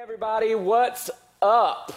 everybody, what's up?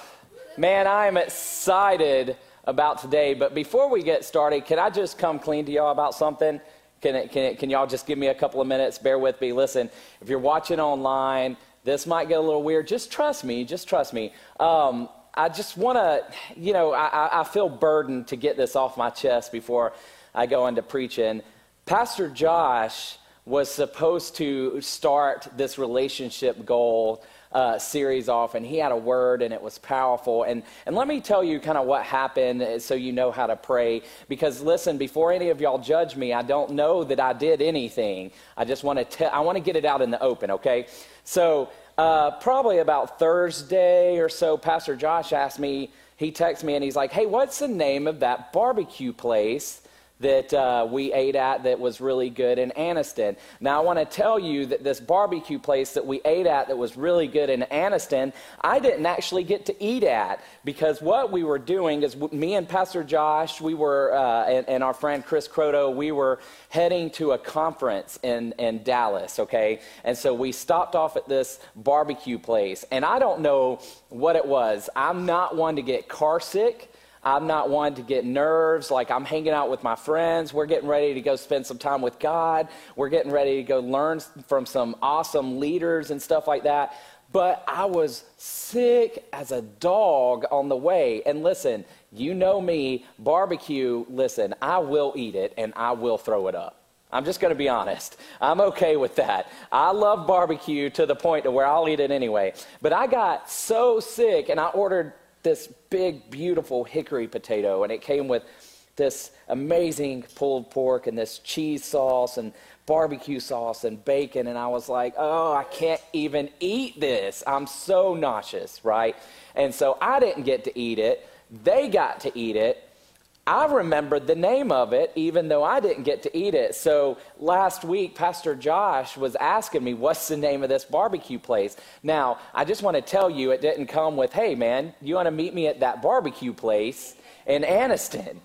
Man, I am excited about today. But before we get started, can I just come clean to y'all about something? Can, it, can, it, can y'all just give me a couple of minutes? Bear with me. Listen, if you're watching online, this might get a little weird. Just trust me. Just trust me. Um, I just want to, you know, I, I feel burdened to get this off my chest before I go into preaching. Pastor Josh was supposed to start this relationship goal uh, series off, and he had a word, and it was powerful. And, and let me tell you kind of what happened uh, so you know how to pray. Because listen, before any of y'all judge me, I don't know that I did anything. I just want to tell, I want to get it out in the open, okay? So, uh, probably about Thursday or so, Pastor Josh asked me, he texted me and he's like, hey, what's the name of that barbecue place that uh, we ate at that was really good in Anniston. Now, I want to tell you that this barbecue place that we ate at that was really good in Anniston, I didn't actually get to eat at because what we were doing is me and Pastor Josh, we were, uh, and, and, our friend Chris Croto, we were heading to a conference in, in Dallas, okay? And so we stopped off at this barbecue place, and I don't know what it was. I'm not one to get car sick. I'm not one to get nerves. Like I'm hanging out with my friends. We're getting ready to go spend some time with God. We're getting ready to go learn from some awesome leaders and stuff like that. But I was sick as a dog on the way. And listen, you know me, barbecue, listen, I will eat it and I will throw it up. I'm just going to be honest. I'm okay with that. I love barbecue to the point to where I'll eat it anyway. But I got so sick and I ordered this big, beautiful hickory potato, and it came with this amazing pulled pork and this cheese sauce and barbecue sauce and bacon. And I was like, oh, I can't even eat this. I'm so nauseous, right? And so I didn't get to eat it. They got to eat it. I remembered the name of it, even though I didn't get to eat it. So last week, Pastor Josh was asking me, What's the name of this barbecue place? Now, I just want to tell you, it didn't come with, Hey, man, you want to meet me at that barbecue place in Anniston?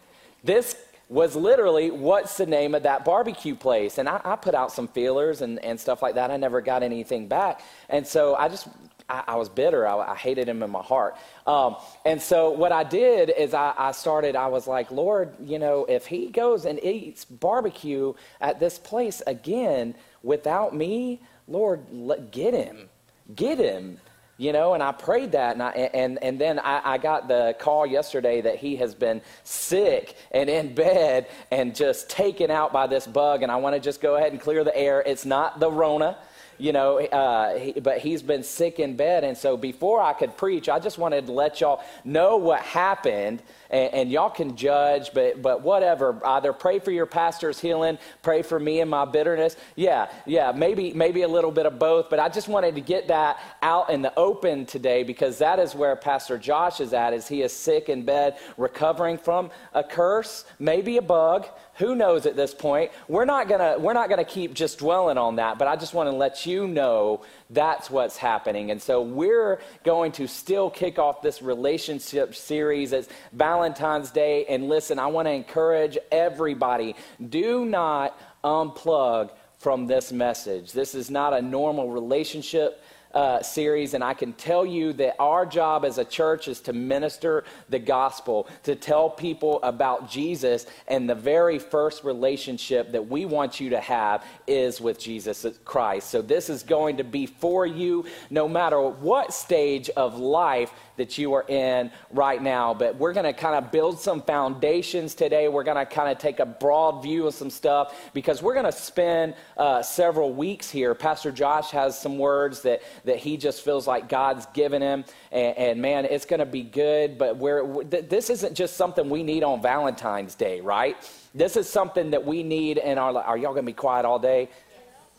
This was literally, What's the name of that barbecue place? And I, I put out some feelers and, and stuff like that. I never got anything back. And so I just I, I was bitter. I, I, hated him in my heart. Um, and so what I did is I, I, started, I was like, Lord, you know, if he goes and eats barbecue at this place again without me, Lord, let, get him. Get him. You know, and I prayed that, and, I, and, and then I, I got the call yesterday that he has been sick and in bed and just taken out by this bug. And I want to just go ahead and clear the air. It's not the Rona you know, uh, he, but he's been sick in bed. And so before I could preach, I just wanted to let y'all know what happened and, and, y'all can judge, but, but whatever. Either pray for your pastor's healing, pray for me and my bitterness. Yeah, yeah, maybe, maybe a little bit of both, but I just wanted to get that out in the open today because that is where Pastor Josh is at, is he is sick in bed, recovering from a curse, maybe a bug, who knows at this point we're not gonna we're not gonna keep just dwelling on that but i just want to let you know that's what's happening. And so we're going to still kick off this relationship series. As valentine's day. And listen i want to encourage everybody do not unplug from this message. This is not a normal relationship uh, series, and I can tell you that our job as a church is to minister the gospel, to tell people about Jesus, and the very first relationship that we want you to have is with Jesus Christ. So, this is going to be for you no matter what stage of life that you are in right now. But we're going to kind of build some foundations today. We're going to kind of take a broad view of some stuff because we're going to spend uh, several weeks here. Pastor Josh has some words that, that he just feels like God's given him. And, and man, it's going to be good. But we're, this isn't just something we need on Valentine's Day, right? This is something that we need in our life. Are y'all going to be quiet all day?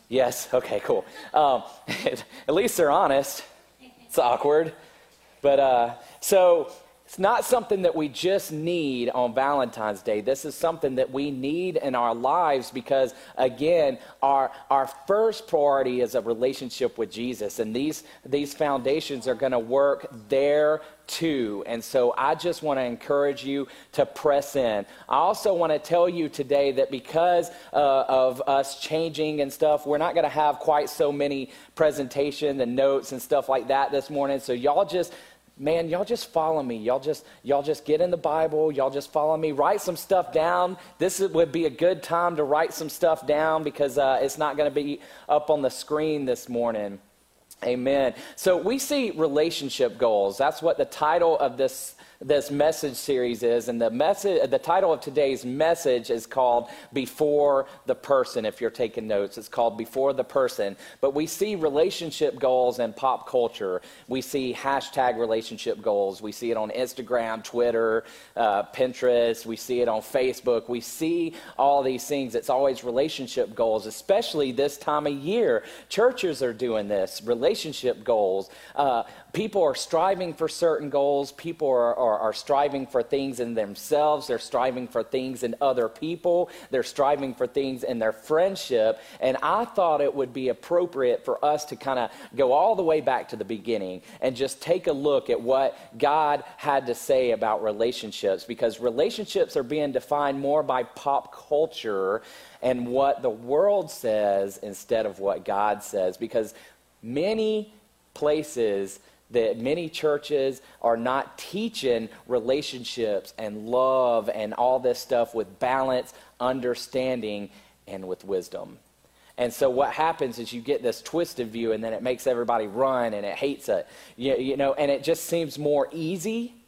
Yes? Okay, cool. Um, at least they're honest. It's awkward. But uh, so, It's not something that we just need on Valentine's Day. This is something that we need in our lives because, again, our, our first priority is a relationship with Jesus. And these, these foundations are going to work there too. And so I just want to encourage you to press in. I also want to tell you today that because uh, of us changing and stuff, we're not going to have quite so many presentations and notes and stuff like that this morning. So y'all just man, y'all just follow me. Y'all just, y'all just get in the Bible. Y'all just follow me. Write some stuff down. This would be a good time to write some stuff down because uh, it's not going to be up on the screen this morning. Amen. So we see relationship goals. That's what the title of this this message series is. And the, message, the title of today's message is called Before the Person, if you're taking notes. It's called Before the Person. But we see relationship goals in pop culture. We see hashtag relationship goals. We see it on Instagram, Twitter, uh, Pinterest. We see it on Facebook. We see all these things. It's always relationship goals, especially this time of year. Churches are doing this, relationship goals. Uh, people are striving for certain goals. People are, are, are, striving for things in themselves. They're striving for things in other people. They're striving for things in their friendship. And I thought it would be appropriate for us to kind of go all the way back to the beginning and just take a look at what God had to say about relationships because relationships are being defined more by pop culture and what the world says instead of what God says because many places that many churches are not teaching relationships and love and all this stuff with balance, understanding, and with wisdom. And so what happens is you get this twisted view, and then it makes everybody run, and it hates it. You, you know, and it just seems more easy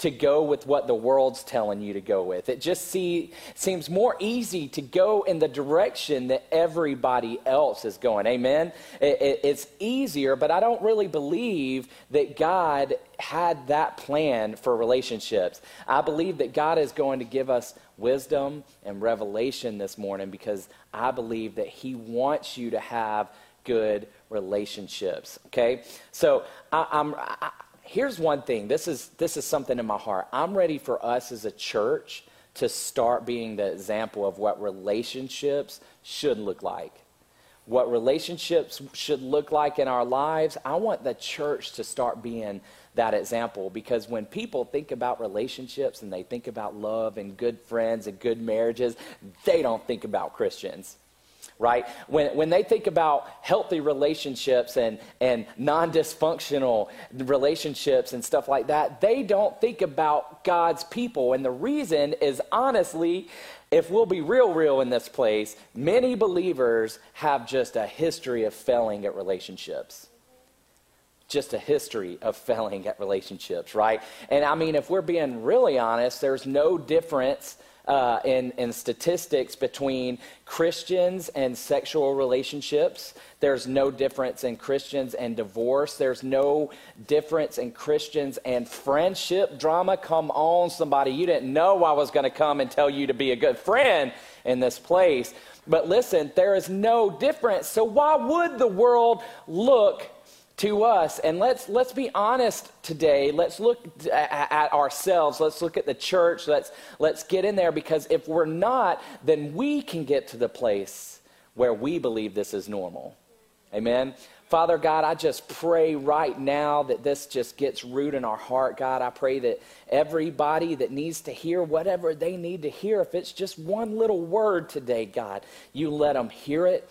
to go with what the world's telling you to go with. It just see, seems more easy to go in the direction that everybody else is going. Amen? It, it, it's easier, but I don't really believe that God had that plan for relationships. I believe that God is going to give us wisdom and revelation this morning because I believe that He wants you to have good relationships. Okay? So I, I'm. I, here's one thing this is, this is something in my heart. I'm ready for us as a church to start being the example of what relationships should look like. What relationships should look like in our lives. I want the church to start being that example because when people think about relationships and they think about love and good friends and good marriages, they don't think about Christians right? When, when they think about healthy relationships and, and non dysfunctional relationships and stuff like that, they don't think about God's people. And the reason is honestly, if we'll be real, real in this place, many believers have just a history of failing at relationships just a history of failing at relationships, right? And I mean, if we're being really honest, there's no difference uh, in, in statistics between Christians and sexual relationships. There's no difference in Christians and divorce. There's no difference in Christians and friendship drama. Come on, somebody. You didn't know I was going to come and tell you to be a good friend in this place. But listen, there is no difference. So, why would the world look to us. And let's, let's be honest today. Let's look at, ourselves. Let's look at the church. Let's, let's get in there because if we're not, then we can get to the place where we believe this is normal. Amen. Father God, I just pray right now that this just gets root in our heart, God. I pray that everybody that needs to hear whatever they need to hear, if it's just one little word today, God, you let them hear it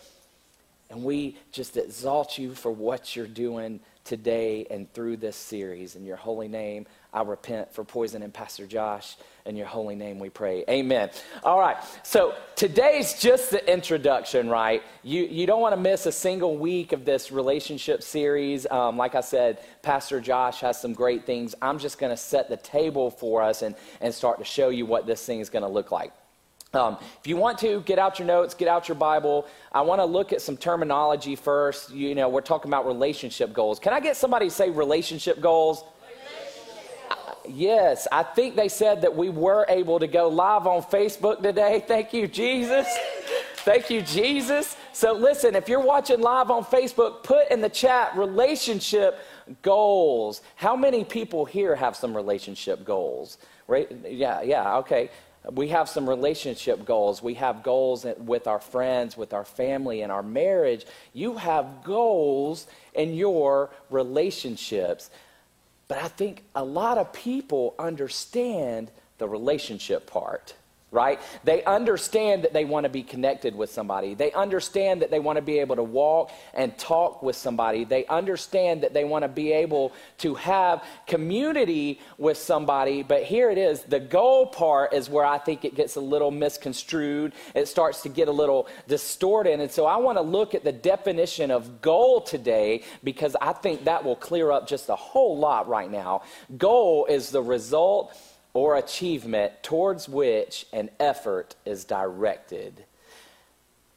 and we just exalt you for what you're doing today and through this series. In your holy name, I repent for poisoning Pastor Josh. In your holy name, we pray. Amen. All right. So today's just the introduction, right? You, you don't want to miss a single week of this relationship series. Um, like I said, Pastor Josh has some great things. I'm just going to set the table for us and, and start to show you what this thing is going to look like. Um, if you want to, get out your notes, get out your Bible. I want to look at some terminology first. You know, we're talking about relationship goals. Can I get somebody to say relationship goals? Uh, yes, I think they said that we were able to go live on Facebook today. Thank you, Jesus. Thank you, Jesus. So, listen, if you're watching live on Facebook, put in the chat relationship goals. How many people here have some relationship goals? Right? Yeah, yeah, okay. We have some relationship goals. We have goals with our friends, with our family, and our marriage. You have goals in your relationships. But I think a lot of people understand the relationship part right? They understand that they want to be connected with somebody. They understand that they want to be able to walk and talk with somebody. They understand that they want to be able to have community with somebody. But here it is the goal part is where I think it gets a little misconstrued. It starts to get a little distorted. And so I want to look at the definition of goal today because I think that will clear up just a whole lot right now. Goal is the result or achievement towards which an effort is directed.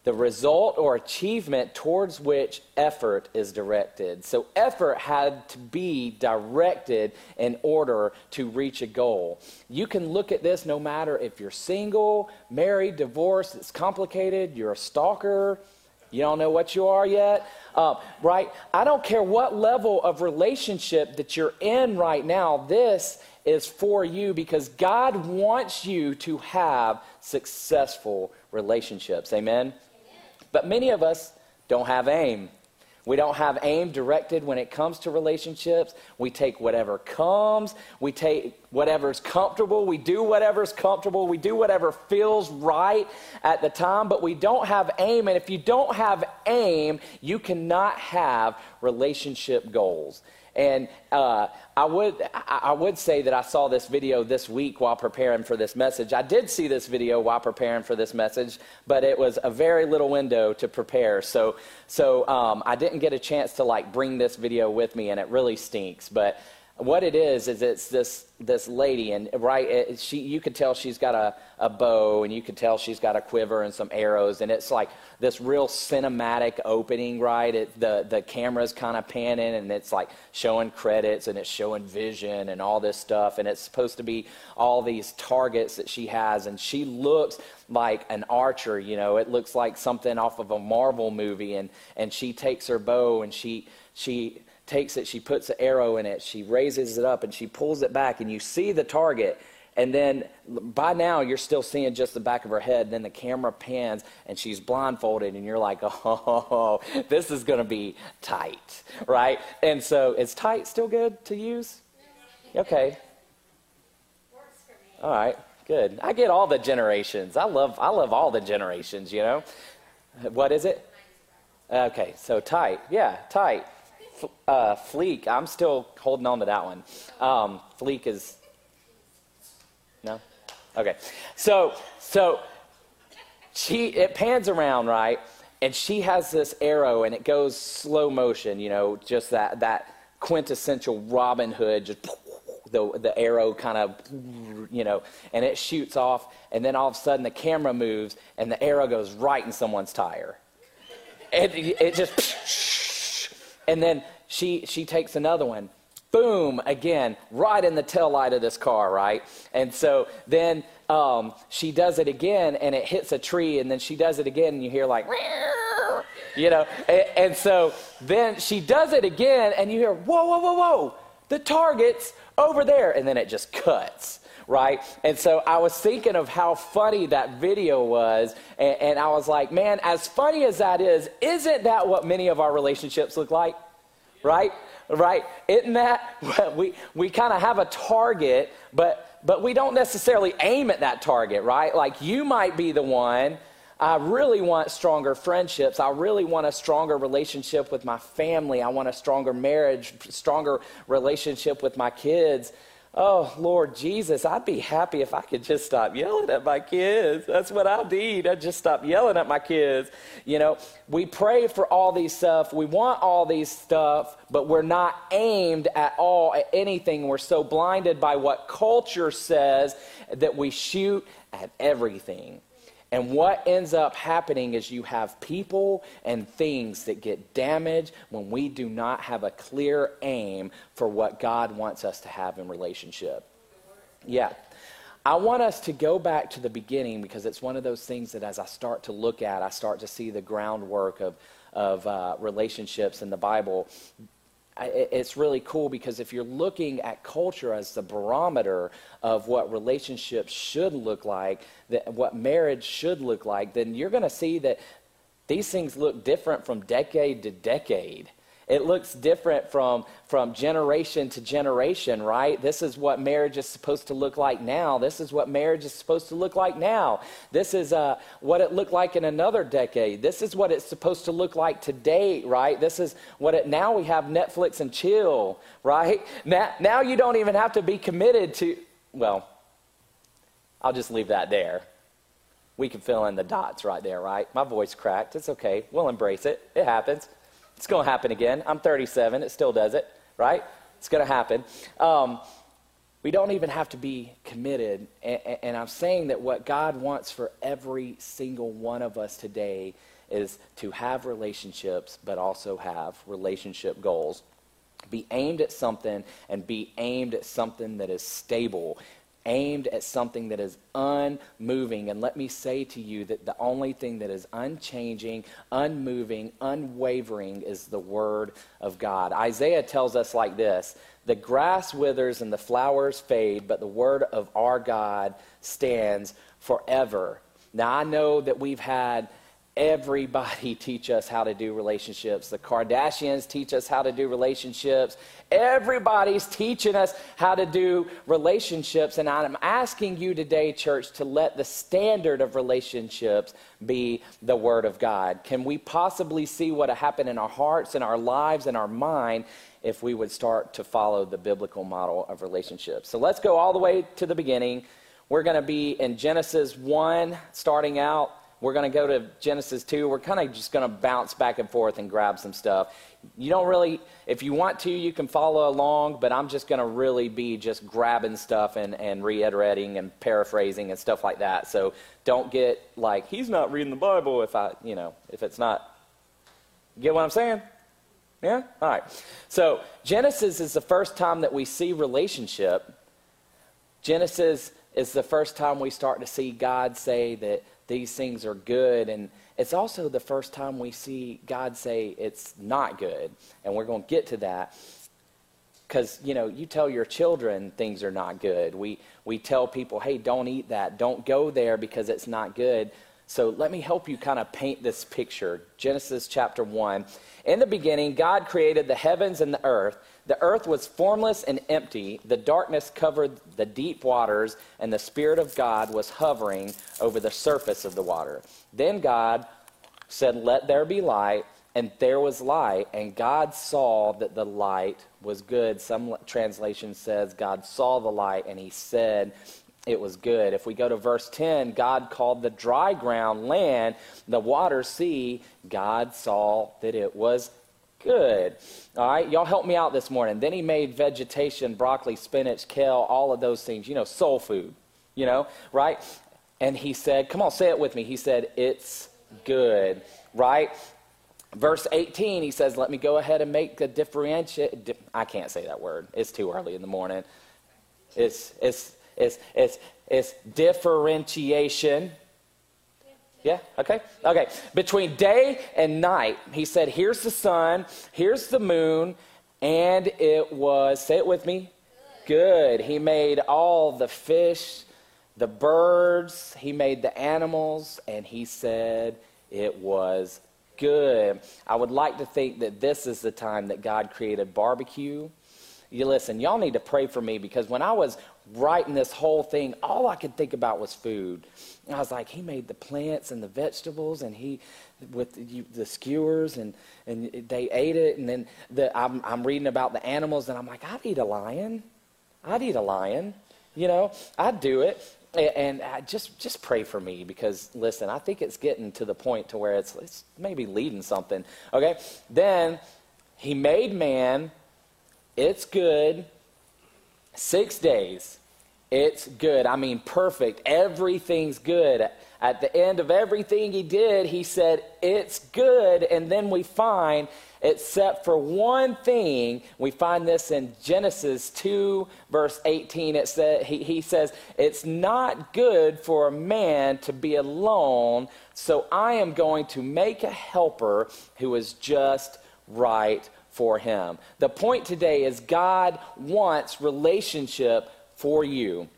The result or achievement towards which effort is directed. So, effort had to be directed in order to reach a goal. You can look at this no matter if you're single, married, divorced, it's complicated, you're a stalker, you don't know what you are yet, uh, right? I don't care what level of relationship that you're in right now, this is for you because God wants you to have successful relationships. Amen? Amen? But many of us don't have aim. We don't have aim directed when it comes to relationships. We take whatever comes. We take whatever's comfortable. We do whatever's comfortable. We do whatever feels right at the time, but we don't have aim. And if you don't have aim, you cannot have relationship goals. And uh, I, would, I would say that I saw this video this week while preparing for this message. I did see this video while preparing for this message, but it was a very little window to prepare. So, so um, I didn't get a chance to like bring this video with me, and it really stinks. But what it is is it's this this lady and right she you could tell she's got a, a bow and you could tell she's got a quiver and some arrows and it's like this real cinematic opening right? It, the the camera's kind of panning and it's like showing credits and it's showing vision and all this stuff and it's supposed to be all these targets that she has and she looks like an archer you know? It looks like something off of a marvel movie and and she takes her bow and she she takes it, she puts an arrow in it, she raises it up, and she pulls it back, and you see the target. And then by now, you're still seeing just the back of her head. Then the camera pans, and she's blindfolded, and you're like, oh, this is going to be tight, right? And so, is tight still good to use? Okay. All right, good. I get all the generations. I love, I love all the generations, you know? What is it? Okay, so tight. Yeah, tight uh, Fleek, I'm still holding on to that one. Um, Fleek is no, okay. So so she it pans around right, and she has this arrow, and it goes slow motion. You know, just that that quintessential Robin Hood, just the the arrow kind of you know, and it shoots off, and then all of a sudden the camera moves, and the arrow goes right in someone's tire. It, it just, and then she, she takes another one. Boom, again, right in the tail light of this car, right? And so then um, she does it again and it hits a tree, and then she does it again, and you hear like, you know, and, and so then she does it again, and you hear, whoa, whoa, whoa, whoa, the target's over there, and then it just cuts right? And so I was thinking of how funny that video was, and, and, I was like, man, as funny as that is, isn't that what many of our relationships look like? Right? Right? Isn't that? We, we kind of have a target, but, but we don't necessarily aim at that target, right? Like you might be the one. I really want stronger friendships. I really want a stronger relationship with my family. I want a stronger marriage, stronger relationship with my kids. Oh, Lord Jesus, I'd be happy if I could just stop yelling at my kids. That's what I need. I'd just stop yelling at my kids. You know, we pray for all these stuff. We want all these stuff, but we're not aimed at all at anything. We're so blinded by what culture says that we shoot at everything. And what ends up happening is you have people and things that get damaged when we do not have a clear aim for what God wants us to have in relationship. Yeah. I want us to go back to the beginning because it's one of those things that as I start to look at, I start to see the groundwork of, of uh, relationships in the Bible. It's really cool because if you're looking at culture as the barometer of what relationships should look like, that, what marriage should look like, then you're going to see that these things look different from decade to decade. It looks different from, from generation to generation, right? This is what marriage is supposed to look like now. This is what marriage is supposed to look like now. This is uh, what it looked like in another decade. This is what it's supposed to look like today, right? This is what it, now we have Netflix and chill, right? Now, now you don't even have to be committed to, well, I'll just leave that there. We can fill in the dots right there, right? My voice cracked. It's okay. We'll embrace it. It happens. It's going to happen again. I'm 37. It still does it, right? It's going to happen. Um, we don't even have to be committed. And, and, I'm saying that what God wants for every single one of us today is to have relationships, but also have relationship goals. Be aimed at something and be aimed at something that is stable aimed at something that is unmoving. And let me say to you that the only thing that is unchanging, unmoving, unwavering is the Word of God. Isaiah tells us like this The grass withers and the flowers fade, but the Word of our God stands forever. Now, I know that we've had everybody teach us how to do relationships. The Kardashians teach us how to do relationships. Everybody's teaching us how to do relationships. And I'm asking you today, church, to let the standard of relationships be the Word of God. Can we possibly see what happened in our hearts, in our lives, in our mind? If we would start to follow the biblical model of relationships. So let's go all the way to the beginning. We're going to be in Genesis 1, starting out we're going to go to Genesis 2. We're kind of just going to bounce back and forth and grab some stuff. You don't really, if you want to, you can follow along, but I'm just going to really be just grabbing stuff and, and reiterating and paraphrasing and stuff like that. So don't get like, he's not reading the Bible if I, you know, if it's not. get what I'm saying? Yeah? All right. So Genesis is the first time that we see relationship. Genesis is the first time we start to see God say that these things are good. And it's also the first time we see God say it's not good. And we're going to get to that. Because, you know, you tell your children things are not good. We, we tell people, hey, don't eat that. Don't go there because it's not good. So let me help you kind of paint this picture. Genesis chapter 1. In the beginning, God created the heavens and the earth. The earth was formless and empty. The darkness covered the deep waters, and the Spirit of God was hovering over the surface of the water. Then God said, Let there be light, and there was light. And God saw that the light was good. Some translation says, God saw the light, and he said, it was good. If we go to verse 10, God called the dry ground land, the water sea. God saw that it was Good. All right, y'all help me out this morning. Then he made vegetation, broccoli, spinach, kale, all of those things, you know, soul food, you know, right? And he said, come on, say it with me. He said, it's good, right? Verse 18, he says, let me go ahead and make a differentiate. Di- I can't say that word. It's too early in the morning. It's, it's, it's, it's, it's differentiation yeah, okay? Okay. Between day and night, he said, Here's the sun, here's the moon, and it was, say it with me, good. He made all the fish, the birds, he made the animals, and he said it was good. I would like to think that this is the time that God created barbecue. You listen, y'all need to pray for me because when I was writing this whole thing, all I could think about was food. And I was like, he made the plants and the vegetables, and he with the, the skewers, and and they ate it. And then the, I'm I'm reading about the animals, and I'm like, I'd eat a lion. I'd eat a lion. You know, I'd do it. And I just just pray for me because listen, I think it's getting to the point to where it's it's maybe leading something. Okay, then he made man. It's good. Six days It's good. I mean, perfect. Everything's good. At the end of everything he did, he said, It's good. And then we find, except for one thing, we find this in Genesis 2, verse 18. It said, he, he says, It's not good for a man to be alone, so I am going to make a helper who is just right for him. The point today is God wants relationship for you.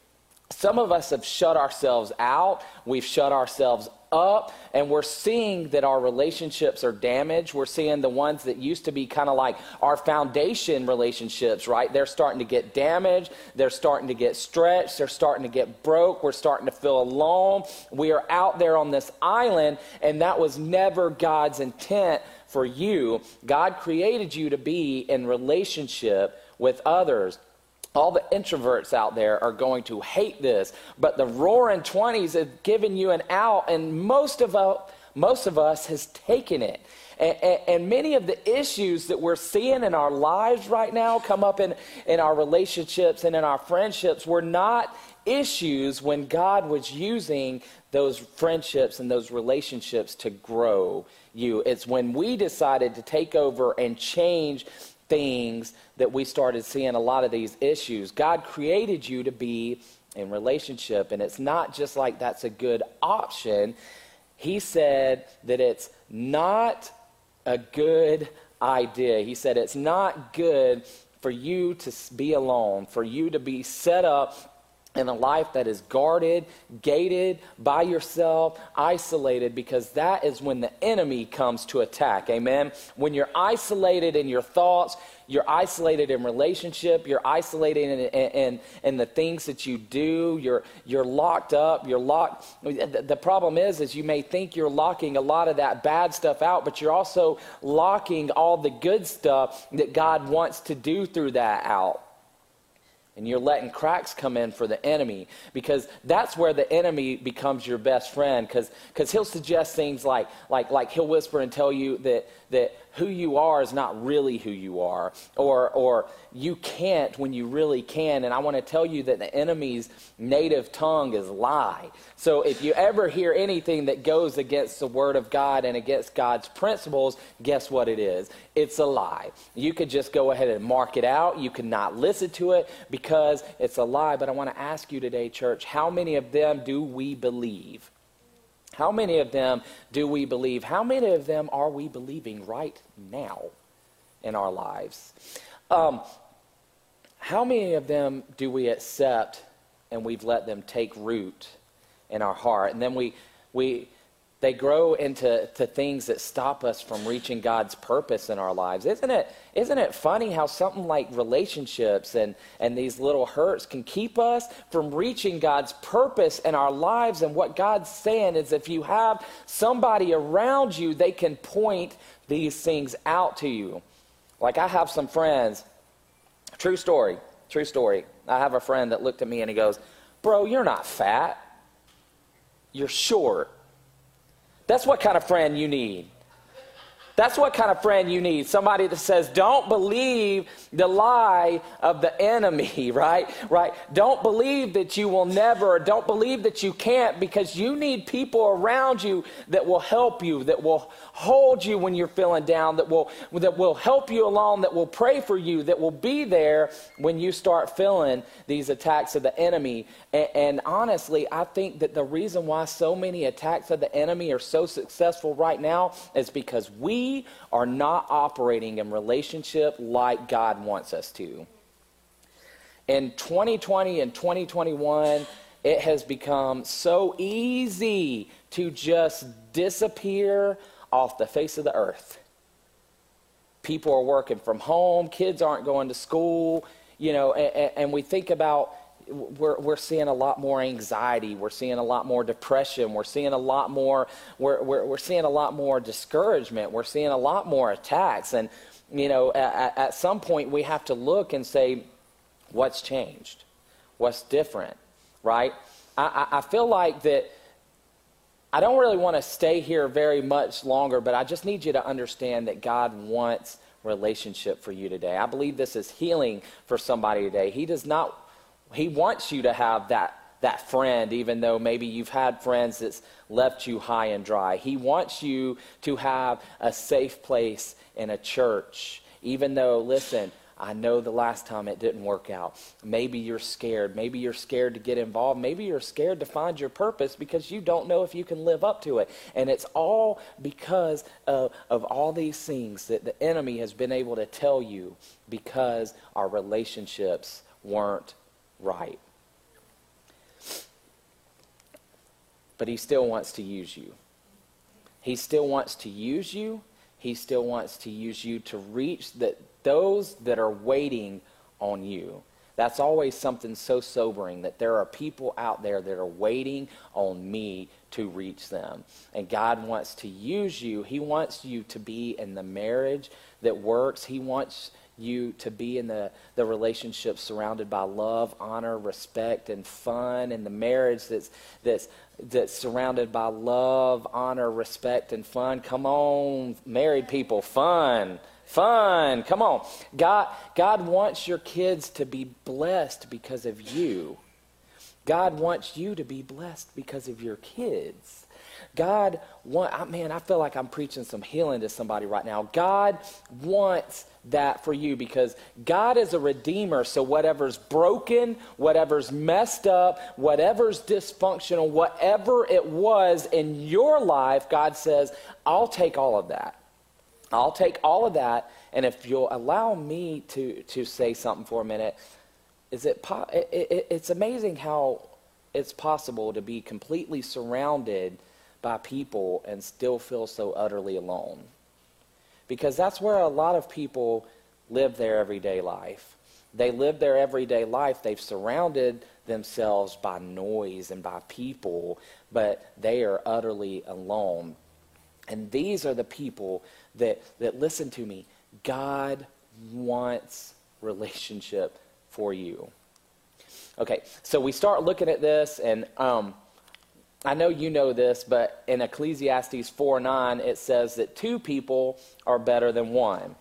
Some of us have shut ourselves out, we've shut ourselves up, and we're seeing that our relationships are damaged. We're seeing the ones that used to be kind of like our foundation relationships, right? They're starting to get damaged, they're starting to get stretched, they're starting to get broke, we're starting to feel alone. We are out there on this island, and that was never God's intent for you. God created you to be in relationship with others. All the introverts out there are going to hate this, but the roaring 20s have given you an out, and most of, us, most of us has taken it. And, and, and, many of the issues that we're seeing in our lives right now come up in, in our relationships and in our friendships were not issues when God was using those friendships and those relationships to grow you. It's when we decided to take over and change things that we started seeing a lot of these issues. God created you to be in relationship, and it's not just like that's a good option. He said that it's not a good idea. He said it's not good for you to be alone, for you to be set up in a life that is guarded, gated, by yourself, isolated, because that is when the enemy comes to attack. Amen? When you're isolated in your thoughts, you're isolated in relationship, you're isolated in, in, in, the things that you do, you're, you're locked up, you're locked. The problem is, is you may think you're locking a lot of that bad stuff out, but you're also locking all the good stuff that God wants to do through that out and you're letting cracks come in for the enemy because that's where the enemy becomes your best friend because he'll suggest things like like like he'll whisper and tell you that that who you are is not really who you are, or, or you can't when you really can. And I want to tell you that the enemy's native tongue is lie. So if you ever hear anything that goes against the word of God and against God's principles, guess what it is? It's a lie. You could just go ahead and mark it out. You could not listen to it because it's a lie. But I want to ask you today, church, how many of them do we believe? How many of them do we believe? How many of them are we believing right now in our lives? Um, how many of them do we accept and we've let them take root in our heart? And then we, we, they grow into to things that stop us from reaching God's purpose in our lives. Isn't it, isn't it funny how something like relationships and, and these little hurts can keep us from reaching God's purpose in our lives? And what God's saying is if you have somebody around you, they can point these things out to you. Like I have some friends, true story, true story. I have a friend that looked at me and he goes, Bro, you're not fat. You're short. That's what kind of friend you need. That's what kind of friend you need. Somebody that says, don't believe the lie of the enemy, right? Right? Don't believe that you will never, don't believe that you can't, because you need people around you that will help you, that will hold you when you're feeling down, that will, that will help you along, that will pray for you, that will be there when you start feeling these attacks of the enemy. And, and honestly, I think that the reason why so many attacks of the enemy are so successful right now is because we are not operating in relationship like God wants us to. In 2020 and 2021, it has become so easy to just disappear off the face of the earth. People are working from home, kids aren't going to school, you know, and, and we think about we're, we're seeing a lot more anxiety. We're seeing a lot more depression. We're seeing a lot more, we're, we're, we're seeing a lot more discouragement. We're seeing a lot more attacks. And, you know, at, at some point we have to look and say, what's changed? What's different? Right? I, I, I feel like that I don't really want to stay here very much longer, but I just need you to understand that God wants relationship for you today. I believe this is healing for somebody today. He does not He wants you to have that, that friend, even though maybe you've had friends that's left you high and dry. He wants you to have a safe place in a church, even though, listen, I know the last time it didn't work out. Maybe you're scared. Maybe you're scared to get involved. Maybe you're scared to find your purpose because you don't know if you can live up to it. And it's all because of, of all these things that the enemy has been able to tell you because our relationships weren't right. But he still wants to use you. He still wants to use you. He still wants to use you to reach the, those that are waiting on you. That's always something so sobering that there are people out there that are waiting on me to reach them. And God wants to use you. He wants you to be in the marriage that works. He wants you to be in the, the relationship surrounded by love, honor, respect, and fun, and the marriage that's, that's, that's surrounded by love, honor, respect, and fun. Come on, married people, fun. Fun. Come on. God, God wants your kids to be blessed because of you. God wants you to be blessed because of your kids. God want man, I feel like I'm preaching some healing to somebody right now. God wants that for you because God is a redeemer. So whatever's broken, whatever's messed up, whatever's dysfunctional, whatever it was in your life, God says, I'll take all of that. I'll take all of that, and if you'll allow me to, to say something for a minute, is it, po- it, it it's amazing how it's possible to be completely surrounded by people and still feel so utterly alone. Because that's where a lot of people live their everyday life. They live their everyday life. They've surrounded themselves by noise and by people, but they are utterly alone. And these are the people that, that listen to me. God wants relationship for you. Okay, so we start looking at this, and um, I know you know this, but in Ecclesiastes 4 9, it says that two people are better than one,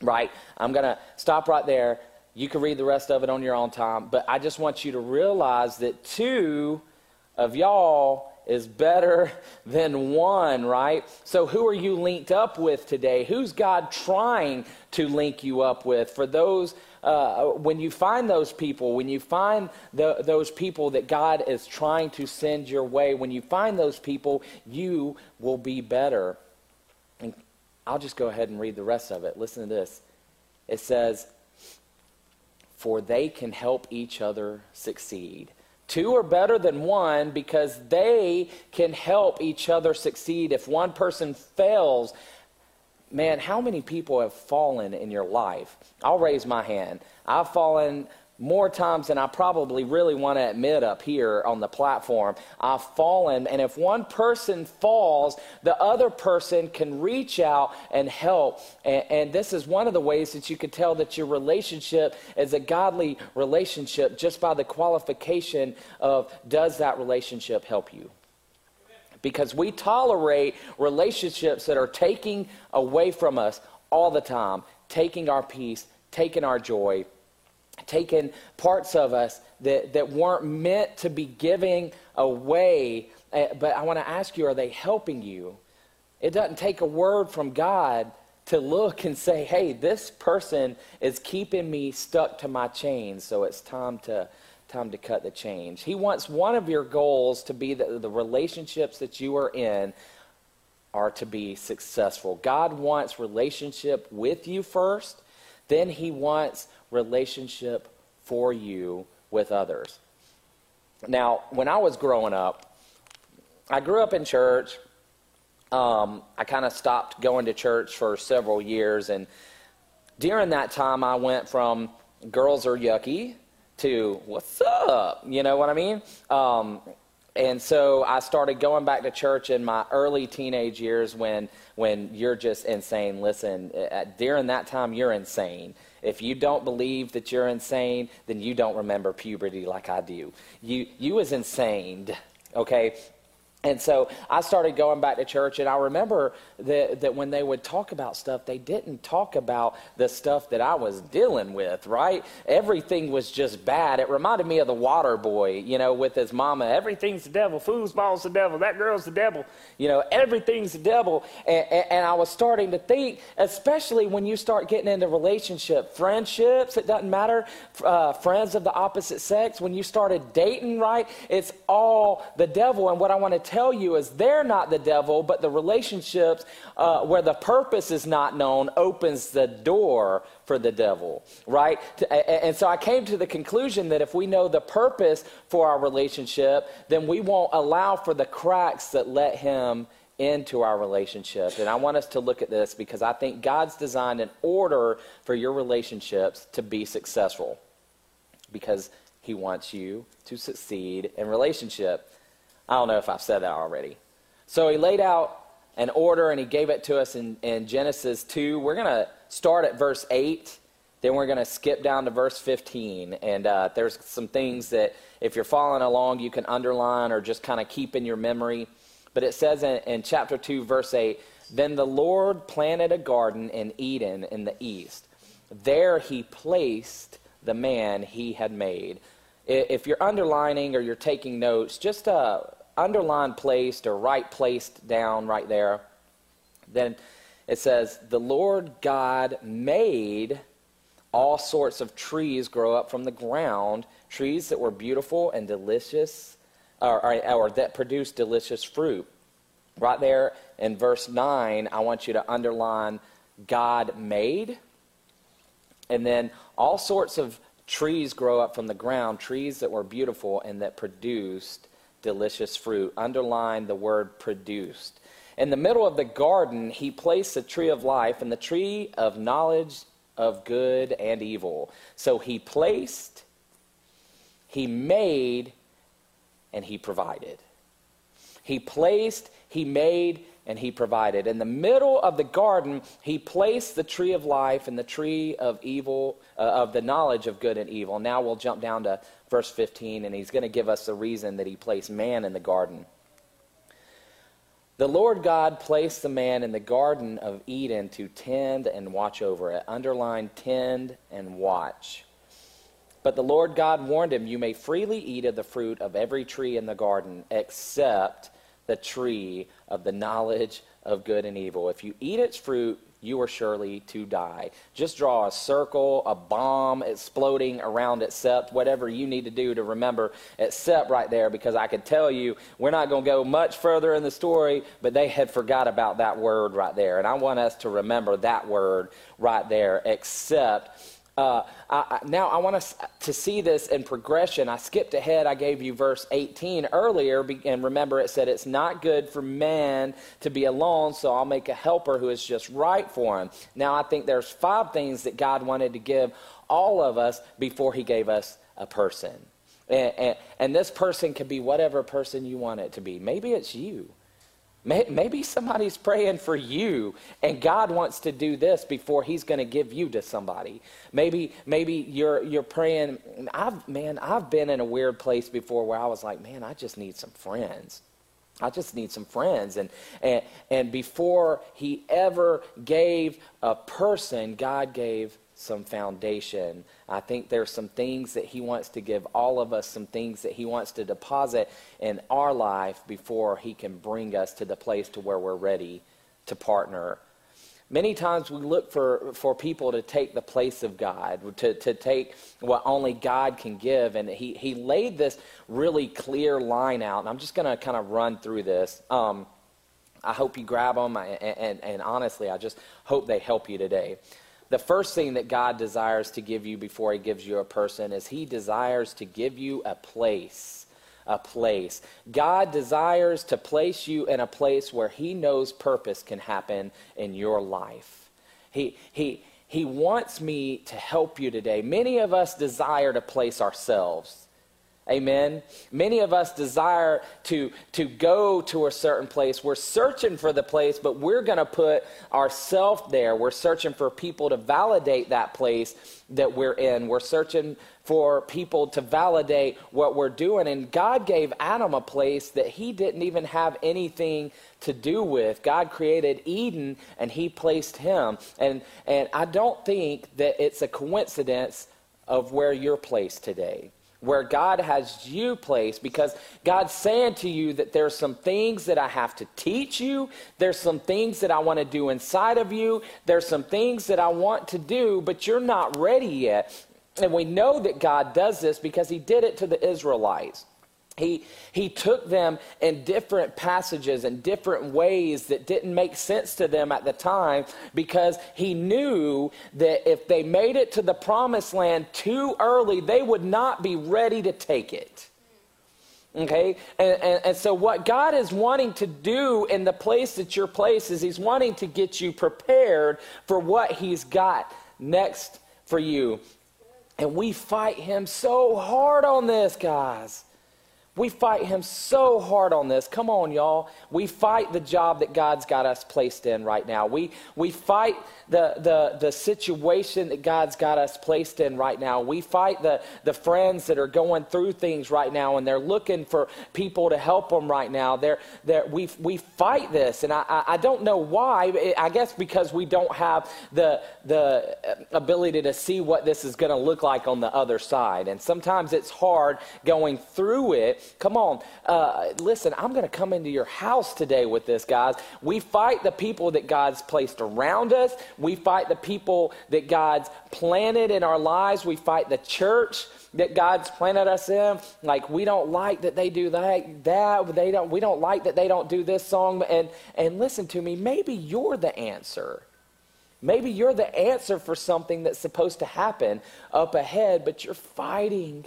right? I'm going to stop right there. You can read the rest of it on your own time, but I just want you to realize that two of y'all is better than one, right? So, who are you linked up with today? Who's God trying to link you up with? For those, uh, when you find those people, when you find the, those people that God is trying to send your way, when you find those people, you will be better. And I'll just go ahead and read the rest of it. Listen to this. It says, For they can help each other succeed. Two are better than one because they can help each other succeed. If one person fails, man, how many people have fallen in your life? I'll raise my hand. I've fallen more times than I probably really want to admit up here on the platform. I've fallen, and if one person falls, the other person can reach out and help. And, and, this is one of the ways that you can tell that your relationship is a godly relationship just by the qualification of does that relationship help you? Because we tolerate relationships that are taking away from us all the time, taking our peace, taking our joy taken parts of us that, that weren't meant to be giving away. Uh, but I want to ask you are they helping you? It doesn't take a word from God to look and say, hey, this person is keeping me stuck to my chains, so it's time to. Time to cut the change. He wants one of your goals to be that the relationships that you are in are to be successful. God wants relationship with you first, then He wants relationship for you with others. Now, when I was growing up, I grew up in church. Um, I kind of stopped going to church for several years, and during that time, I went from girls are yucky to what's up? You know what I mean? Um, and so I started going back to church in my early teenage years when when you're just insane. Listen, at, during that time, you're insane. If you don't believe that you're insane, then you don't remember puberty like I do. You, you was insane, okay? And so I started going back to church, and I remember that, that when they would talk about stuff, they didn't talk about the stuff that I was dealing with, right? Everything was just bad. It reminded me of the water boy, you know, with his mama. Everything's the devil. Foosball's the devil. That girl's the devil. You know, everything's the devil. And, and, and I was starting to think, especially when you start getting into relationship, friendships, it doesn't matter, uh, friends of the opposite sex, when you started dating, right? It's all the devil. And what I want to tell tell you is they're not the devil, but the relationships uh, where the purpose is not known opens the door for the devil, right? And so I came to the conclusion that if we know the purpose for our relationship, then we won't allow for the cracks that let him into our relationship. And I want us to look at this because I think God's designed an order for your relationships to be successful because he wants you to succeed in relationship. I don't know if I've said that already. So he laid out an order and he gave it to us in, in Genesis 2. We're going to start at verse 8, then we're going to skip down to verse 15. And uh, there's some things that, if you're following along, you can underline or just kind of keep in your memory. But it says in, in chapter 2, verse 8 Then the Lord planted a garden in Eden in the east. There he placed the man he had made. If you're underlining or you're taking notes, just uh, underline placed or right placed down right there, then it says, The Lord God made all sorts of trees grow up from the ground, trees that were beautiful and delicious, or, or, or that produced delicious fruit. Right there in verse 9, I want you to underline God made. And then all sorts of trees grow up from the ground, trees that were beautiful and that produced delicious fruit. Underline the word produced. In the middle of the garden, he placed the tree of life and the tree of knowledge of good and evil. So he placed, he made, and he provided. He placed, he made, and he provided. In the middle of the garden, he placed the tree of life and the tree of evil, uh, of the knowledge of good and evil. Now we'll jump down to verse 15, and he's going to give us the reason that he placed man in the garden. The Lord God placed the man in the Garden of Eden to tend and watch over it. Underline tend and watch. But the Lord God warned him, You may freely eat of the fruit of every tree in the garden, except the tree of the knowledge of good and evil. If you eat its fruit, you are surely to die. Just draw a circle, a bomb exploding around it, except whatever you need to do to remember except right there because I could tell you we're not going to go much further in the story, but they had forgot about that word right there. And I want us to remember that word right there, except uh, I, now I want us to see this in progression. I skipped ahead. I gave you verse 18 earlier, and remember it said it's not good for man to be alone, so I'll make a helper who is just right for him. Now I think there's five things that God wanted to give all of us before he gave us a person. And, and, and this person can be whatever person you want it to be. Maybe it's you. Maybe somebody's praying for you, and God wants to do this before He's going to give you to somebody. Maybe, maybe you're you're praying. I've man, I've been in a weird place before where I was like, man, I just need some friends. I just need some friends. And, and, and before he ever gave a person, God gave some foundation. I think there's some things that He wants to give all of us, some things that He wants to deposit in our life before He can bring us to the place to where we're ready to partner. Many times we look for, for people to take the place of God, to, to take what only God can give. And he, he laid this really clear line out. And I'm just going to kind of run through this. Um, I hope you grab them. And, and, and honestly, I just hope they help you today the first thing that God desires to give you before He gives you a person is He desires to give you a place. A place. God desires to place you in a place where He knows purpose can happen in your life. He, he, he wants me to help you today. Many of us desire to place ourselves Amen. Many of us desire to, to go to a certain place. We're searching for the place, but we're going to put ourselves there. We're searching for people to validate that place that we're in. We're searching for people to validate what we're doing. And God gave Adam a place that he didn't even have anything to do with. God created Eden and he placed him. And, and I don't think that it's a coincidence of where you're placed today where God has you placed because God's saying to you that there's some things that I have to teach you. There's some things that I want to do inside of you. There's some things that I want to do, but you're not ready yet. And we know that God does this because he did it to the Israelites he, he took them in different passages and different ways that didn't make sense to them at the time because he knew that if they made it to the promised land too early, they would not be ready to take it. Okay? And, and, and so, what God is wanting to do in the place that you're placed is He's wanting to get you prepared for what He's got next for you. And we fight Him so hard on this, guys. We fight him so hard on this. Come on, y'all. We fight the job that God's got us placed in right now. We, we fight the, the, the situation that God's got us placed in right now. We fight the, the friends that are going through things right now and they're looking for people to help them right now. They're, they're, we, we fight this, and I, I don't know why. I guess because we don't have the, the uh, ability to see what this is going to look like on the other side. And sometimes it's hard going through it Come on. Uh, listen, I'm going to come into your house today with this, guys. We fight the people that God's placed around us, we fight the people that God's planted in our lives, we fight the church that God's planted us in. Like we don't like that they do that, that they don't. We don't like that they don't do this song. And and listen to me. Maybe you're the answer. Maybe you're the answer for something that's supposed to happen up ahead, but you're fighting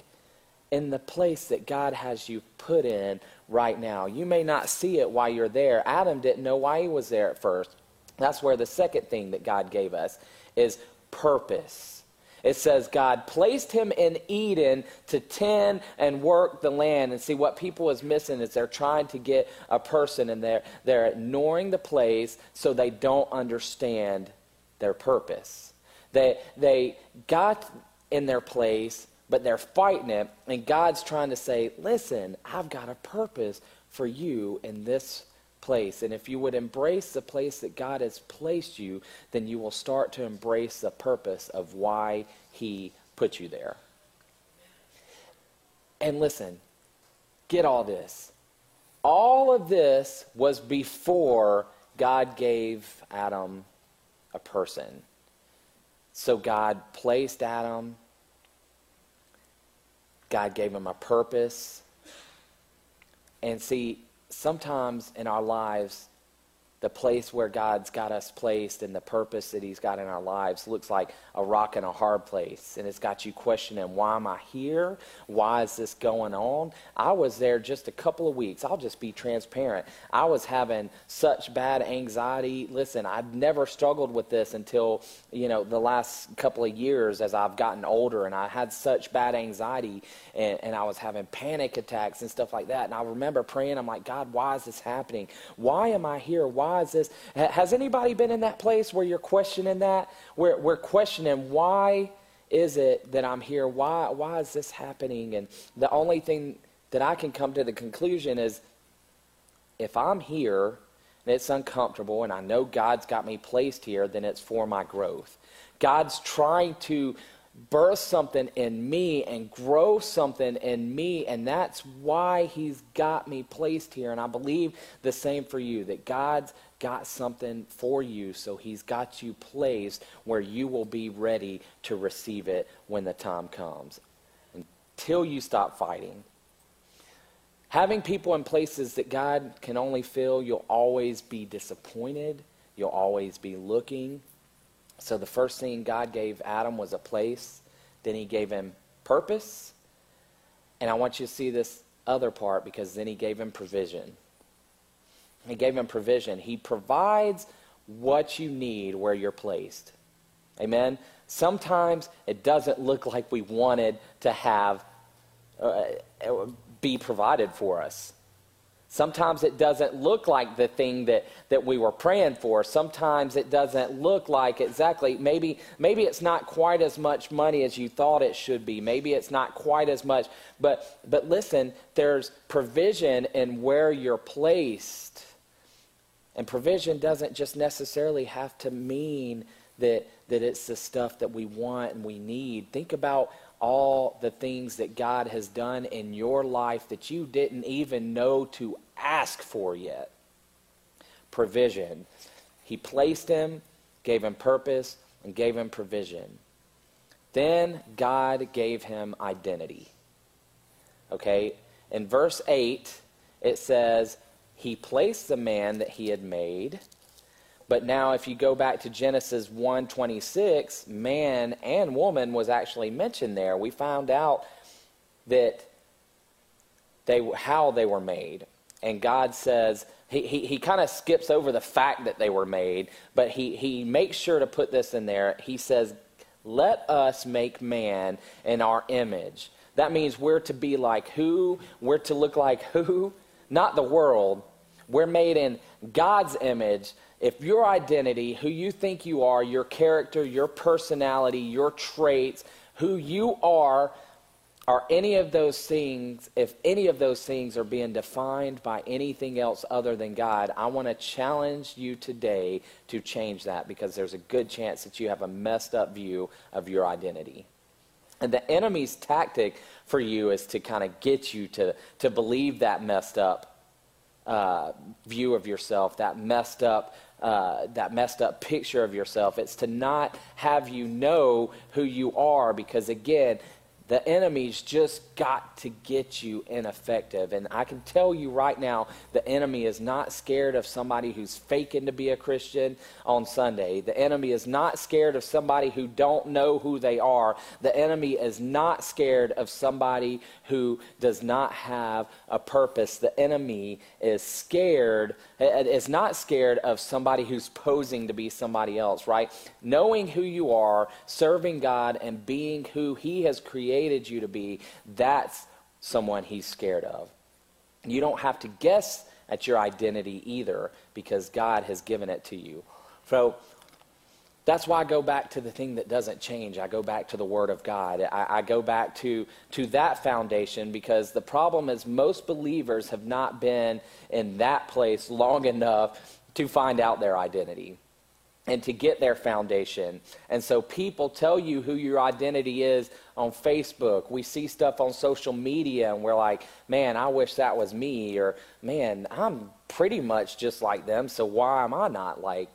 in the place that God has you put in right now. You may not see it while you're there. Adam didn't know why he was there at first. That's where the second thing that God gave us is purpose. It says God placed him in Eden to tend and work the land. And see, what people is missing is they're trying to get a person and they're, they're ignoring the place so they don't understand their purpose. They, they got in their place but they're fighting it. And God's trying to say, listen, I've got a purpose for you in this place. And if you would embrace the place that God has placed you, then you will start to embrace the purpose of why He put you there. And listen, get all this. All of this was before God gave Adam a person. So God placed Adam God gave him a purpose. And see, sometimes in our lives, the place where God's got us placed and the purpose that He's got in our lives looks like a rock in a hard place. And it's got you questioning, why am I here? Why is this going on? I was there just a couple of weeks. I'll just be transparent. I was having such bad anxiety. Listen, I've never struggled with this until, you know, the last couple of years as I've gotten older. And I had such bad anxiety and, and I was having panic attacks and stuff like that. And I remember praying, I'm like, God, why is this happening? Why am I here? Why this? Has anybody been in that place where you're questioning that? Where we're questioning why is it that I'm here? Why why is this happening? And the only thing that I can come to the conclusion is if I'm here and it's uncomfortable and I know God's got me placed here, then it's for my growth. God's trying to birth something in me and grow something in me. And that's why he's got me placed here. And I believe the same for you that God's got something for you. So he's got you placed where you will be ready to receive it when the time comes. Until you stop fighting. Having people in places that God can only fill, you'll always be disappointed. You'll always be looking so the first thing God gave Adam was a place, then he gave him purpose. And I want you to see this other part because then he gave him provision. He gave him provision. He provides what you need where you're placed. Amen. Sometimes it doesn't look like we wanted to have uh, be provided for us. Sometimes it doesn't look like the thing that, that we were praying for. Sometimes it doesn't look like exactly. Maybe, maybe it's not quite as much money as you thought it should be. Maybe it's not quite as much. But, but listen, there's provision in where you're placed. And provision doesn't just necessarily have to mean that, that it's the stuff that we want and we need. Think about all the things that God has done in your life that you didn't even know to ask for yet. Provision. He placed him, gave him purpose, and gave him provision. Then God gave him identity. Okay? In verse 8, it says, He placed the man that he had made but now if you go back to Genesis 1:26, man and woman was actually mentioned there. We found out that they how they were made. And God says he, he, he kind of skips over the fact that they were made, but he, he makes sure to put this in there. He says, Let us make man in our image. That means we're to be like who? We're to look like who? Not the world. We're made in God's image if your identity, who you think you are, your character, your personality, your traits, who you are, are any of those things, if any of those things are being defined by anything else other than God, I want to challenge you today to change that because there's a good chance that you have a messed up view of your identity. And the enemy's tactic for you is to kind of get you to, to believe that messed up uh, view of yourself, that messed up uh, that messed up picture of yourself. It's to not have you know who you are because, again, the enemy's just got to get you ineffective. And I can tell you right now, the enemy is not scared of somebody who's faking to be a Christian on Sunday. The enemy is not scared of somebody who don't know who they are. The enemy is not scared of somebody who does not have a purpose. The enemy is scared, eh, is not scared of somebody who's posing to be somebody else, right? Knowing who you are, serving God, and being who he has created created you to be, that's someone he's scared of. You don't have to guess at your identity either because God has given it to you. So that's why I go back to the thing that doesn't change. I go back to the Word of God. I, I, go back to, to that foundation because the problem is most believers have not been in that place long enough to find out their identity and to get their foundation. And so people tell you who your identity is on Facebook. We see stuff on social media and we're like, man, I wish that was me. Or, man, I'm pretty much just like them, so why am I not like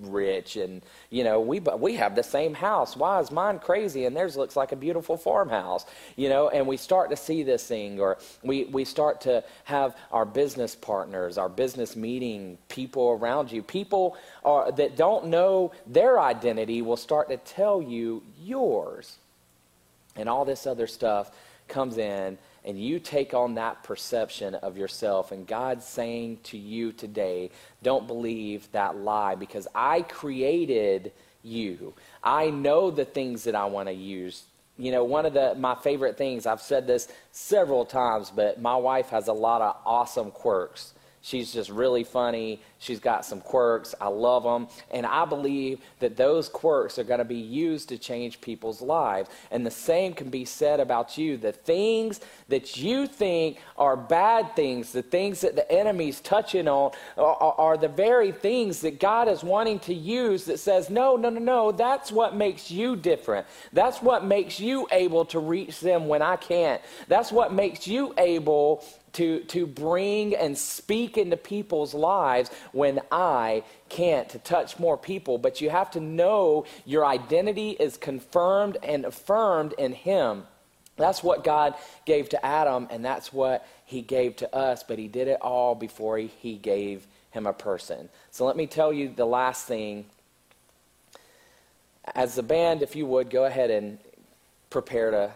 rich and you know we we have the same house. Why is mine crazy and theirs looks like a beautiful farmhouse? You know and we start to see this thing or we we start to have our business partners our business meeting people around you. People are, that don't know their identity will start to tell you yours. And all this other stuff comes in and you take on that perception of yourself, and God's saying to you today, don't believe that lie because I created you. I know the things that I want to use. You know, one of the my favorite things, I've said this several times, but my wife has a lot of awesome quirks. She's just really funny. She's got some quirks. I love them. And I believe that those quirks are going to be used to change people's lives. And the same can be said about you. The things that you think are bad things, the things that the enemy's touching on, are, are the very things that God is wanting to use that says, no, no, no, no, that's what makes you different. That's what makes you able to reach them when I can't. That's what makes you able to, to bring and speak into people's lives when I can't to touch more people. But you have to know your identity is confirmed and affirmed in Him. That's what God gave to Adam, and that's what He gave to us, but He did it all before He, he gave him a person. So let me tell you the last thing. As the band, if you would, go ahead and prepare to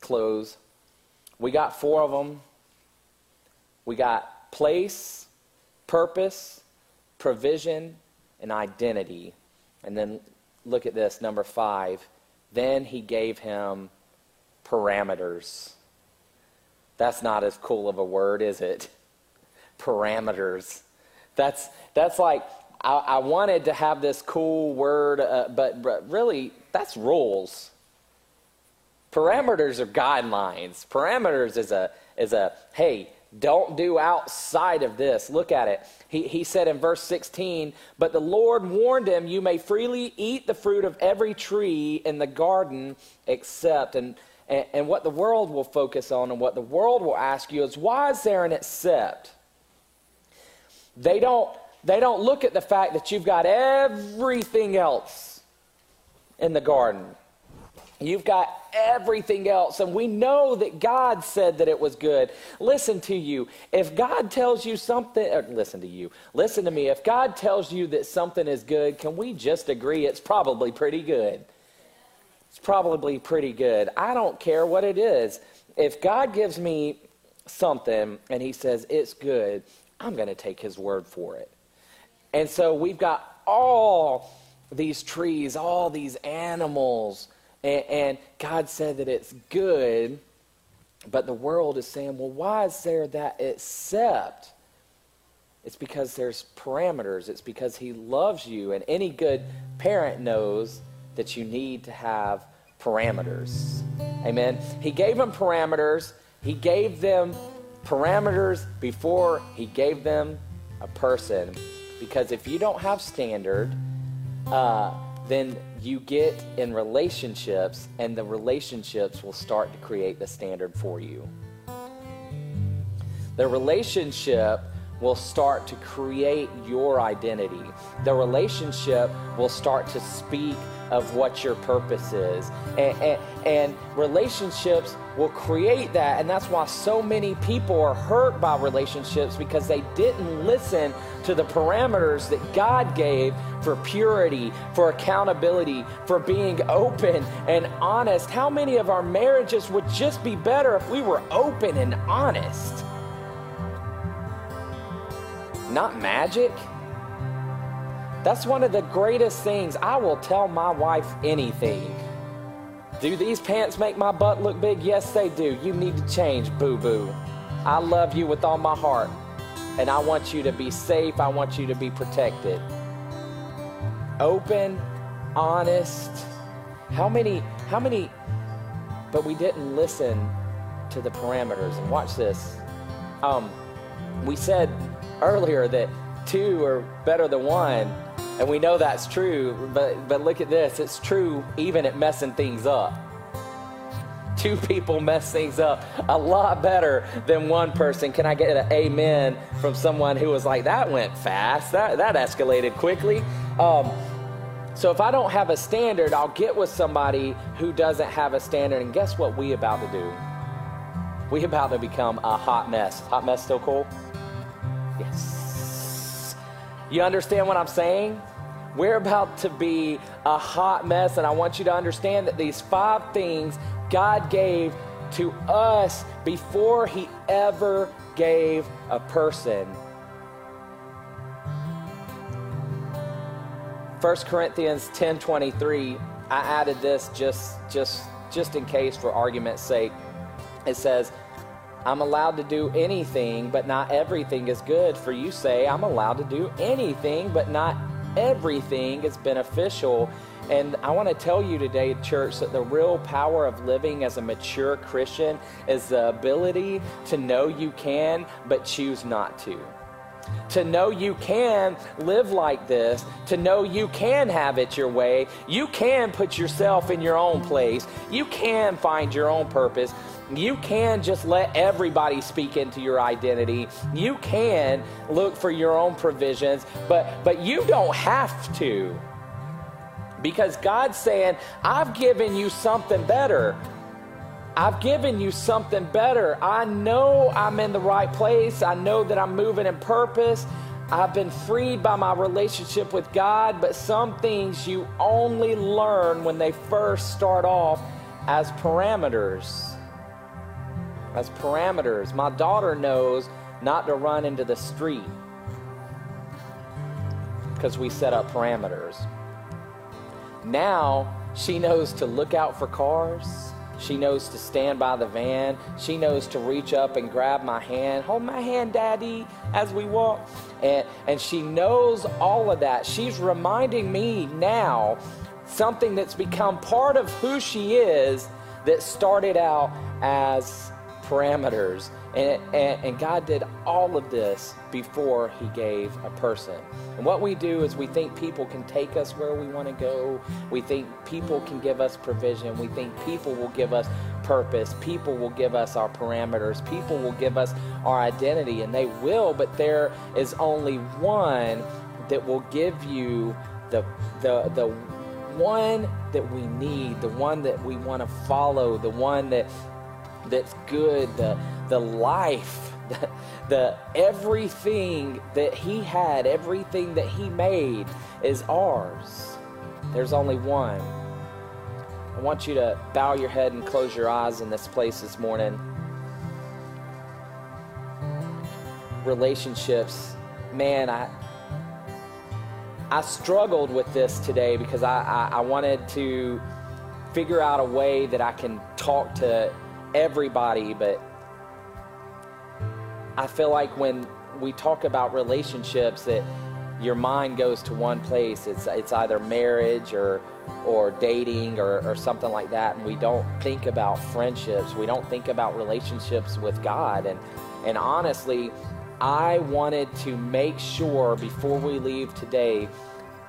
close. We got four of them. We got place, purpose, provision, and identity. And then look at this, number five. Then he gave him parameters. That's not as cool of a word, is it? Parameters. That's, that's like, I, I wanted to have this cool word, uh, but, but really, that's rules. Parameters are guidelines. Parameters is a, is a hey, don't do outside of this. Look at it. He, he said in verse 16, But the Lord warned him, You may freely eat the fruit of every tree in the garden except. And, and, and what the world will focus on and what the world will ask you is, Why is there an except? They don't, they don't look at the fact that you've got everything else in the garden. You've got everything else. And we know that God said that it was good. Listen to you. If God tells you something, listen to you. Listen to me. If God tells you that something is good, can we just agree it's probably pretty good? It's probably pretty good. I don't care what it is. If God gives me something and he says it's good, I'm going to take his word for it. And so we've got all these trees, all these animals and, and God said that it's good, but the world is saying, well, why is there that except? It's because there's parameters. It's because He loves you. And any good parent knows that you need to have parameters. Amen. He gave them parameters. He gave them parameters before He gave them a person. Because if you don't have standard, uh, then you get in relationships, and the relationships will start to create the standard for you. The relationship will start to create your identity. The relationship will start to speak of what your purpose is. And, and, and, relationships will create that. And that's why so many people are hurt by relationships because they didn't listen to the parameters that God gave for purity, for accountability, for being open and honest. How many of our marriages would just be better if we were open and honest? Not magic that's one of the greatest things. I will tell my wife anything. Do these pants make my butt look big? Yes, they do. You need to change, boo boo. I love you with all my heart. And I want you to be safe. I want you to be protected. Open, honest. How many, how many, but we didn't listen to the parameters. And watch this. Um, we said earlier that two are better than one. And we know that's true, but, but look at this it's true even at messing things up. Two people mess things up a lot better than one person. Can I get an amen from someone who was like, that went fast, that, that escalated quickly? Um, so if I don't have a standard, I'll get with somebody who doesn't have a standard. And guess what we about to do? We about to become a hot mess. Hot mess still cool? Yes. You understand what I'm saying? We're about to be a hot mess, and I want you to understand that these five things God gave to us before He ever gave a person. 1 Corinthians 10:23 I added this just just just in case for argument's sake. It says I'm allowed to do anything, but not everything is good. For you say, I'm allowed to do anything, but not everything is beneficial. And I want to tell you today, church, that the real power of living as a mature Christian is the ability to know you can, but choose not to to know you can live like this, to know you can have it your way. You can put yourself in your own place. You can find your own purpose. You can just let everybody speak into your identity. You can look for your own provisions, but but you don't have to. Because God's saying, I've given you something better. I've given you something better. I know I'm in the right place. I know that I'm moving in purpose. I've been freed by my relationship with God, but some things you only learn when they first start off as parameters. As parameters. My daughter knows not to run into the street because we set up parameters. Now she knows to look out for cars She knows to stand by the van. She knows to reach up and grab my hand. Hold my hand, Daddy, as we walk. And, and she knows all of that. She's reminding me now something that's become part of who she is that started out as parameters. And, and, and, God did all of this before He gave a person. And what we do is we think people can take us where we want to go. We think people can give us provision. We think people will give us purpose. People will give us our parameters. People will give us our identity. And they will, but there is only one that will give you the, the, the one that we need, the one that we want to follow, the one that that's good, the, the life, the, the everything that he had, everything that he made is ours. There's only one. I want you to bow your head and close your eyes in this place this morning. Relationships, man, I I struggled with this today because I, I, I wanted to figure out a way that I can talk to everybody, but I feel like when we talk about relationships that your mind goes to one place. It's it's either marriage or or dating or, or something like that, and we don't think about friendships. We don't think about relationships with God. And and honestly, I wanted to make sure before we leave today,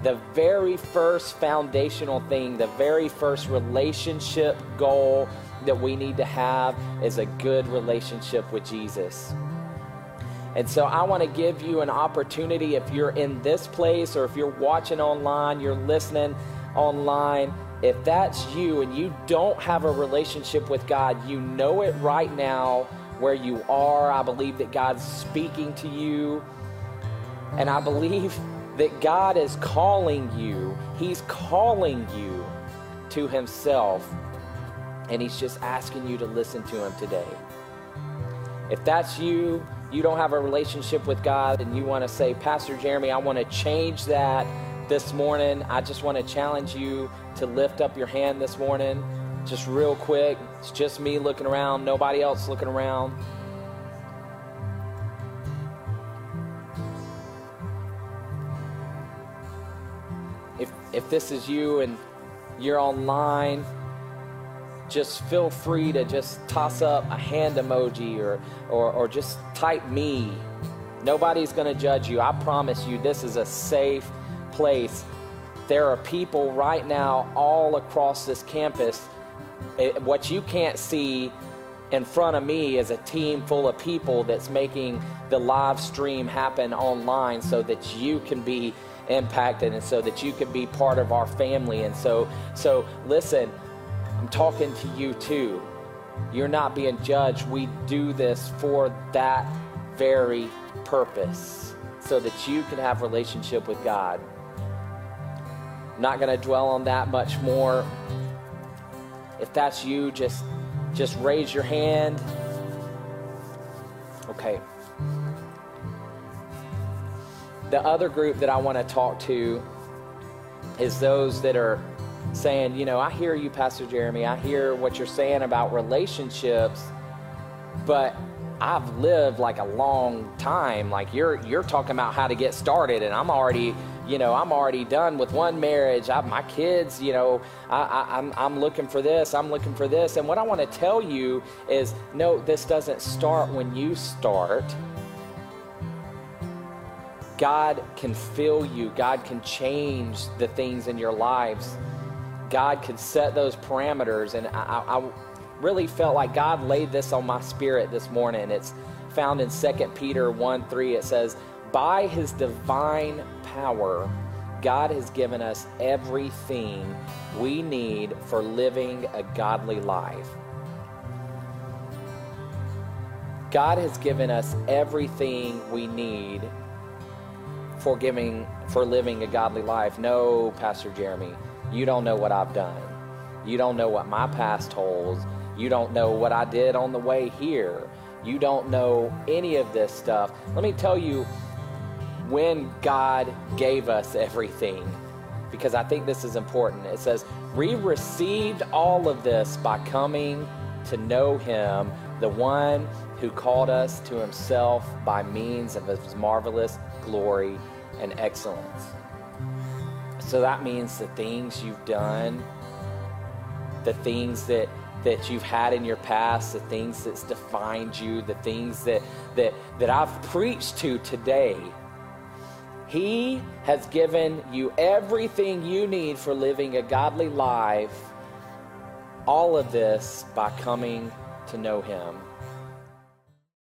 the very first foundational thing, the very first relationship goal that we need to have is a good relationship with Jesus. And so I want to give you an opportunity if you're in this place or if you're watching online, you're listening online, if that's you and you don't have a relationship with God, you know it right now where you are. I believe that God's speaking to you. And I believe that God is calling you. He's calling you to Himself and He's just asking you to listen to Him today. If that's you, you don't have a relationship with God, and you want to say, Pastor Jeremy, I want to change that this morning, I just want to challenge you to lift up your hand this morning, just real quick. It's just me looking around, nobody else looking around. If, if this is you and you're online, just feel free to just toss up a hand emoji or, or, or just type me. Nobody's going to judge you. I promise you, this is a safe place. There are people right now all across this campus. It, what you can't see in front of me is a team full of people that's making the live stream happen online so that you can be impacted and so that you can be part of our family and so so listen talking to you too. You're not being judged. We do this for that very purpose so that you can have relationship with God. I'm not going to dwell on that much more. If that's you, just just raise your hand. Okay. The other group that I want to talk to is those that are saying, you know, I hear you, Pastor Jeremy. I hear what you're saying about relationships, but I've lived like a long time. Like you're you're talking about how to get started, and I'm already, you know, I'm already done with one marriage. I, my kids, you know, I, I, I'm I'm looking for this. I'm looking for this. And what I want to tell you is, no, this doesn't start when you start. God can fill you. God can change the things in your lives God could set those parameters. And I, I really felt like God laid this on my spirit this morning. It's found in 2 Peter 1 3. It says, By his divine power, God has given us everything we need for living a godly life. God has given us everything we need for giving for living a godly life. No, Pastor Jeremy. You don't know what I've done. You don't know what my past holds. You don't know what I did on the way here. You don't know any of this stuff. Let me tell you, when God gave us everything, because I think this is important. It says, We received all of this by coming to know him, the one who called us to himself by means of his marvelous glory and excellence. So that means the things you've done, the things that that you've had in your past, the things that's defined you, the things that that that I've preached to today. He has given you everything you need for living a godly life. All of this by coming to know him.